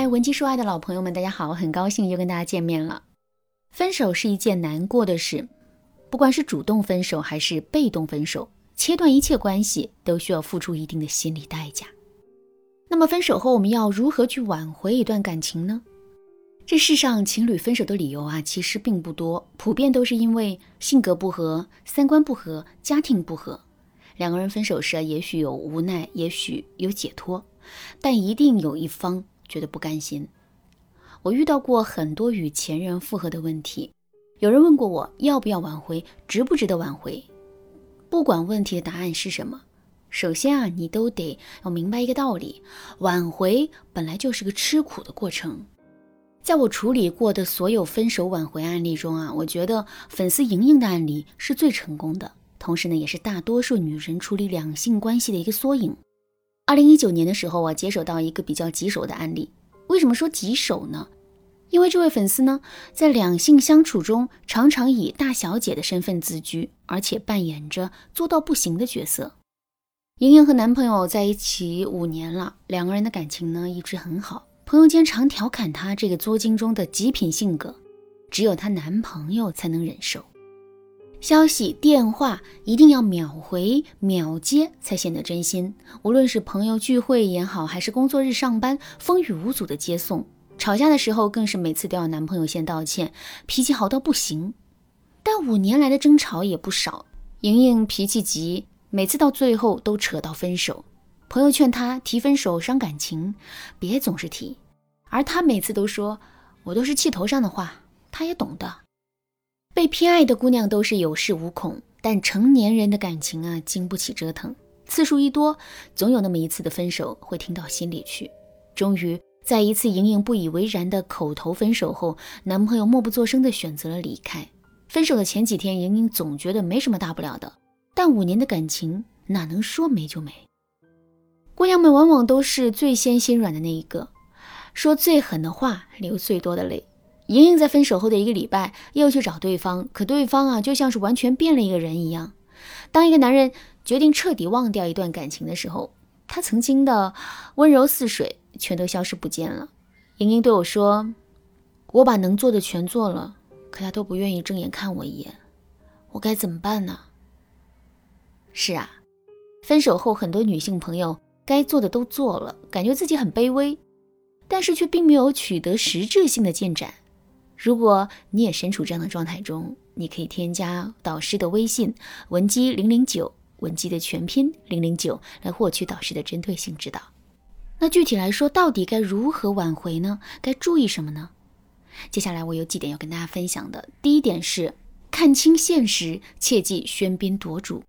嗨，文姬说爱的老朋友们，大家好，很高兴又跟大家见面了。分手是一件难过的事，不管是主动分手还是被动分手，切断一切关系都需要付出一定的心理代价。那么分手后我们要如何去挽回一段感情呢？这世上情侣分手的理由啊，其实并不多，普遍都是因为性格不合、三观不合、家庭不合。两个人分手时啊，也许有无奈，也许有解脱，但一定有一方觉得不甘心。我遇到过很多与前任复合的问题，有人问过我要不要挽回，值不值得挽回？不管问题的答案是什么，首先啊，你都得要明白一个道理：挽回本来就是个吃苦的过程。在我处理过的所有分手挽回案例中啊，我觉得粉丝莹莹的案例是最成功的，同时呢，也是大多数女人处理两性关系的一个缩影。二零一九年的时候，我接手到一个比较棘手的案例。为什么说棘手呢？因为这位粉丝呢，在两性相处中，常常以大小姐的身份自居，而且扮演着做到不行的角色。莹莹和男朋友在一起五年了，两个人的感情呢一直很好。朋友间常调侃她这个作精中的极品性格，只有她男朋友才能忍受。消息、电话一定要秒回秒接，才显得真心。无论是朋友聚会也好，还是工作日上班，风雨无阻的接送。吵架的时候，更是每次都要男朋友先道歉，脾气好到不行。但五年来的争吵也不少，莹莹脾气急，每次到最后都扯到分手。朋友劝她提分手伤感情，别总是提，而她每次都说我都是气头上的话，她也懂的。被偏爱的姑娘都是有恃无恐，但成年人的感情啊，经不起折腾。次数一多，总有那么一次的分手会听到心里去。终于，在一次莹莹不以为然的口头分手后，男朋友默不作声的选择了离开。分手的前几天，莹莹总觉得没什么大不了的，但五年的感情哪能说没就没？姑娘们往往都是最先心软的那一个，说最狠的话，流最多的泪。莹莹在分手后的一个礼拜又去找对方，可对方啊就像是完全变了一个人一样。当一个男人决定彻底忘掉一段感情的时候，他曾经的温柔似水全都消失不见了。莹莹对我说：“我把能做的全做了，可他都不愿意正眼看我一眼，我该怎么办呢？”是啊，分手后很多女性朋友该做的都做了，感觉自己很卑微，但是却并没有取得实质性的进展。如果你也身处这样的状态中，你可以添加导师的微信文姬零零九，文姬的全拼零零九，来获取导师的针对性指导。那具体来说，到底该如何挽回呢？该注意什么呢？接下来我有几点要跟大家分享的。第一点是看清现实，切忌喧宾夺主，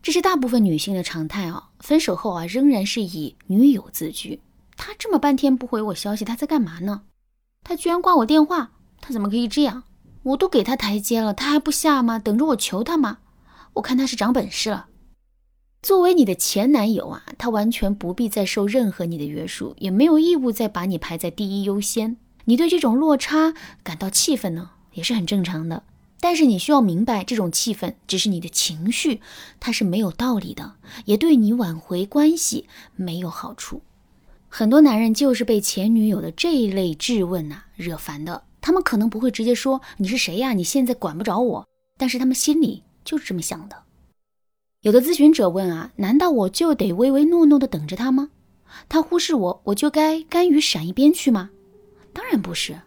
这是大部分女性的常态啊。分手后啊，仍然是以女友自居。他这么半天不回我消息，他在干嘛呢？他居然挂我电话。他怎么可以这样？我都给他台阶了，他还不下吗？等着我求他吗？我看他是长本事了。作为你的前男友啊，他完全不必再受任何你的约束，也没有义务再把你排在第一优先。你对这种落差感到气愤呢，也是很正常的。但是你需要明白，这种气愤只是你的情绪，它是没有道理的，也对你挽回关系没有好处。很多男人就是被前女友的这一类质问呐惹烦的。他们可能不会直接说你是谁呀？你现在管不着我，但是他们心里就是这么想的。有的咨询者问啊，难道我就得唯唯诺诺的等着他吗？他忽视我，我就该甘于闪一边去吗？当然不是，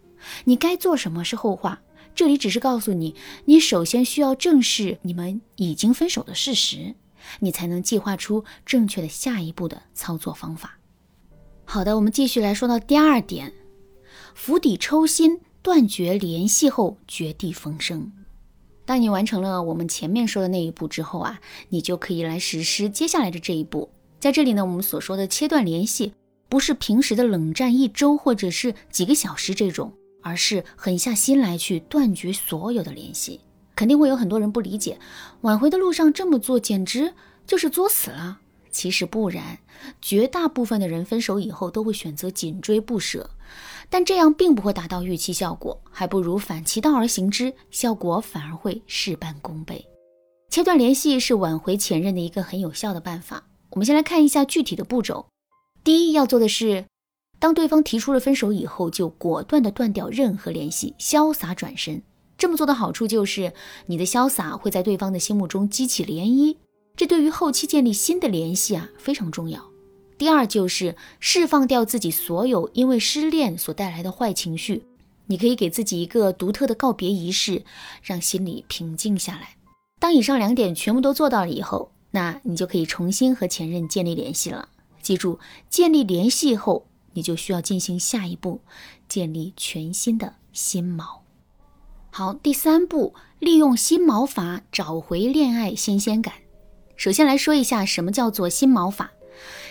你该做什么是后话。这里只是告诉你，你首先需要正视你们已经分手的事实，你才能计划出正确的下一步的操作方法。好的，我们继续来说到第二点，釜底抽薪。断绝联系后，绝地逢生。当你完成了我们前面说的那一步之后啊，你就可以来实施接下来的这一步。在这里呢，我们所说的切断联系，不是平时的冷战一周或者是几个小时这种，而是狠下心来去断绝所有的联系。肯定会有很多人不理解，挽回的路上这么做简直就是作死了。其实不然，绝大部分的人分手以后都会选择紧追不舍。但这样并不会达到预期效果，还不如反其道而行之，效果反而会事半功倍。切断联系是挽回前任的一个很有效的办法。我们先来看一下具体的步骤。第一，要做的是当对方提出了分手以后，就果断的断掉任何联系，潇洒转身。这么做的好处就是，你的潇洒会在对方的心目中激起涟漪，这对于后期建立新的联系啊非常重要。第二就是释放掉自己所有因为失恋所带来的坏情绪，你可以给自己一个独特的告别仪式，让心里平静下来。当以上两点全部都做到了以后，那你就可以重新和前任建立联系了。记住，建立联系后，你就需要进行下一步，建立全新的心锚。好，第三步，利用心锚法找回恋爱新鲜感。首先来说一下什么叫做心锚法。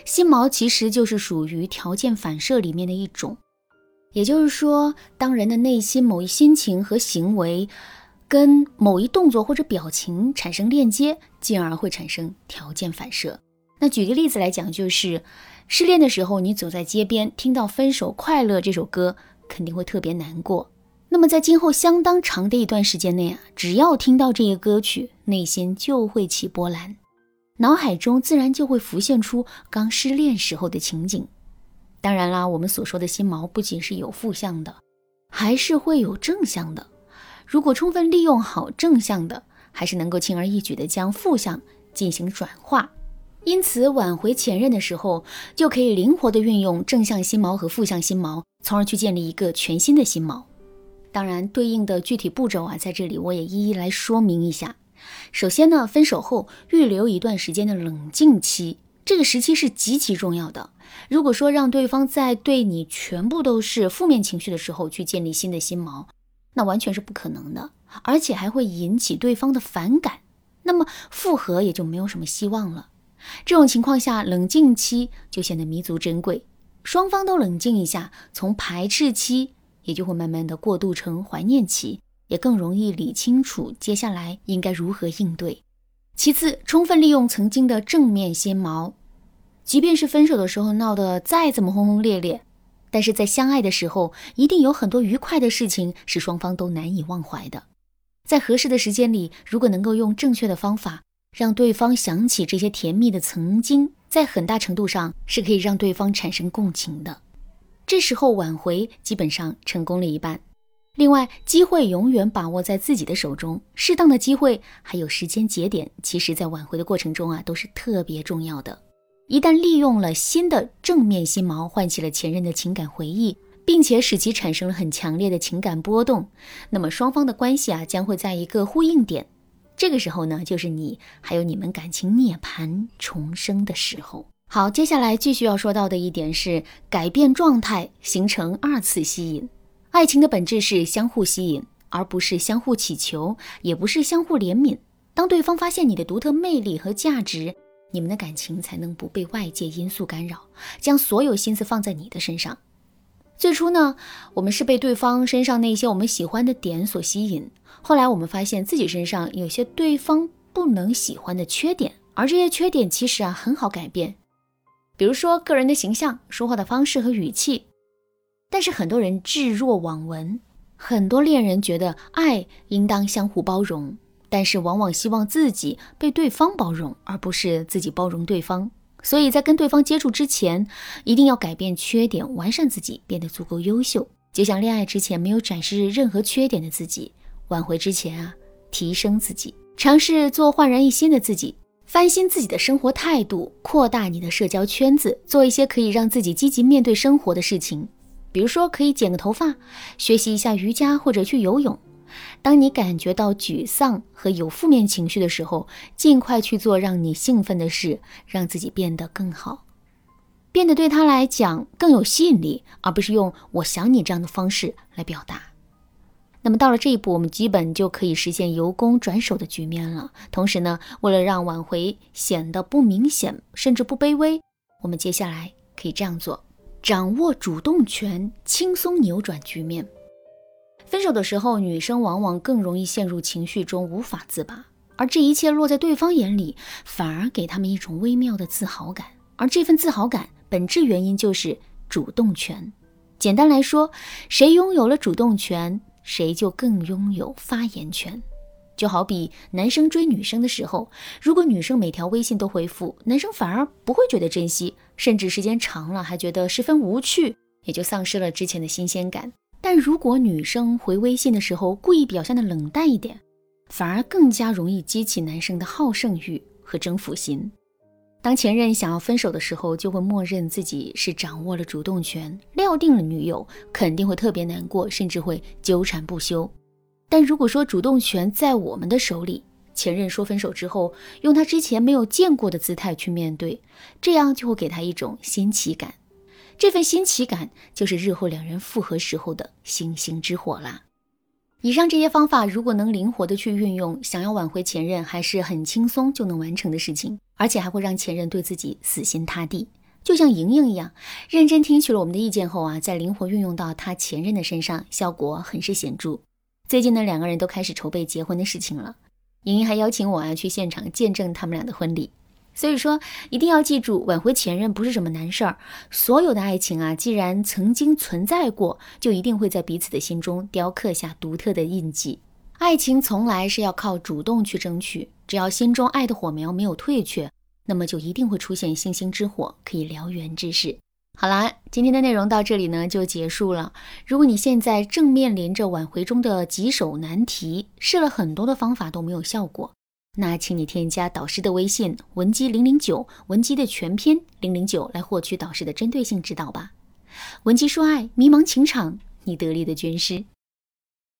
心锚其实就是属于条件反射里面的一种，也就是说，当人的内心某一心情和行为跟某一动作或者表情产生链接，进而会产生条件反射。那举个例子来讲，就是失恋的时候，你走在街边，听到《分手快乐》这首歌，肯定会特别难过。那么在今后相当长的一段时间内啊，只要听到这个歌曲，内心就会起波澜。脑海中自然就会浮现出刚失恋时候的情景。当然啦，我们所说的心锚不仅是有负向的，还是会有正向的。如果充分利用好正向的，还是能够轻而易举的将负向进行转化。因此，挽回前任的时候，就可以灵活的运用正向心锚和负向心锚，从而去建立一个全新的心锚。当然，对应的具体步骤啊，在这里我也一一来说明一下。首先呢，分手后预留一段时间的冷静期，这个时期是极其重要的。如果说让对方在对你全部都是负面情绪的时候去建立新的心锚，那完全是不可能的，而且还会引起对方的反感，那么复合也就没有什么希望了。这种情况下，冷静期就显得弥足珍贵，双方都冷静一下，从排斥期也就会慢慢的过渡成怀念期。也更容易理清楚接下来应该如何应对。其次，充分利用曾经的正面心锚，即便是分手的时候闹得再怎么轰轰烈烈，但是在相爱的时候，一定有很多愉快的事情是双方都难以忘怀的。在合适的时间里，如果能够用正确的方法让对方想起这些甜蜜的曾经，在很大程度上是可以让对方产生共情的。这时候挽回基本上成功了一半。另外，机会永远把握在自己的手中，适当的机会还有时间节点，其实在挽回的过程中啊，都是特别重要的。一旦利用了新的正面心锚，唤起了前任的情感回忆，并且使其产生了很强烈的情感波动，那么双方的关系啊，将会在一个呼应点。这个时候呢，就是你还有你们感情涅槃重生的时候。好，接下来继续要说到的一点是改变状态，形成二次吸引。爱情的本质是相互吸引，而不是相互乞求，也不是相互怜悯。当对方发现你的独特魅力和价值，你们的感情才能不被外界因素干扰，将所有心思放在你的身上。最初呢，我们是被对方身上那些我们喜欢的点所吸引，后来我们发现自己身上有些对方不能喜欢的缺点，而这些缺点其实啊很好改变，比如说个人的形象、说话的方式和语气。但是很多人置若罔闻，很多恋人觉得爱应当相互包容，但是往往希望自己被对方包容，而不是自己包容对方。所以在跟对方接触之前，一定要改变缺点，完善自己，变得足够优秀。就像恋爱之前没有展示任何缺点的自己，挽回之前啊，提升自己，尝试做焕然一新的自己，翻新自己的生活态度，扩大你的社交圈子，做一些可以让自己积极面对生活的事情。比如说，可以剪个头发，学习一下瑜伽，或者去游泳。当你感觉到沮丧和有负面情绪的时候，尽快去做让你兴奋的事，让自己变得更好，变得对他来讲更有吸引力，而不是用“我想你”这样的方式来表达。那么到了这一步，我们基本就可以实现由攻转守的局面了。同时呢，为了让挽回显得不明显，甚至不卑微，我们接下来可以这样做。掌握主动权，轻松扭转局面。分手的时候，女生往往更容易陷入情绪中，无法自拔，而这一切落在对方眼里，反而给他们一种微妙的自豪感。而这份自豪感，本质原因就是主动权。简单来说，谁拥有了主动权，谁就更拥有发言权。就好比男生追女生的时候，如果女生每条微信都回复，男生反而不会觉得珍惜，甚至时间长了还觉得十分无趣。也就丧失了之前的新鲜感。但如果女生回微信的时候故意表现的冷淡一点，反而更加容易激起男生的好胜欲和征服心。当前任想要分手的时候，就会默认自己是掌握了主动权，料定了女友肯定会特别难过，甚至会纠缠不休。但如果说主动权在我们的手里，前任说分手之后，用他之前没有见过的姿态去面对，这样就会给他一种新奇感。这份新奇感就是日后两人复合时候的星星之火啦。以上这些方法，如果能灵活的去运用，想要挽回前任还是很轻松就能完成的事情，而且还会让前任对自己死心塌地。就像莹莹一样，认真听取了我们的意见后啊，再灵活运用到她前任的身上，效果很是显著。最近呢，两个人都开始筹备结婚的事情了，莹莹还邀请我啊去现场见证他们俩的婚礼。所以说，一定要记住，挽回前任不是什么难事儿。所有的爱情啊，既然曾经存在过，就一定会在彼此的心中雕刻下独特的印记。爱情从来是要靠主动去争取，只要心中爱的火苗没有退却，那么就一定会出现星星之火，可以燎原之势。好啦，今天的内容到这里呢就结束了。如果你现在正面临着挽回中的棘手难题，试了很多的方法都没有效果。那请你添加导师的微信文姬零零九，文姬的全篇零零九，来获取导师的针对性指导吧。文姬说爱，迷茫情场，你得力的军师。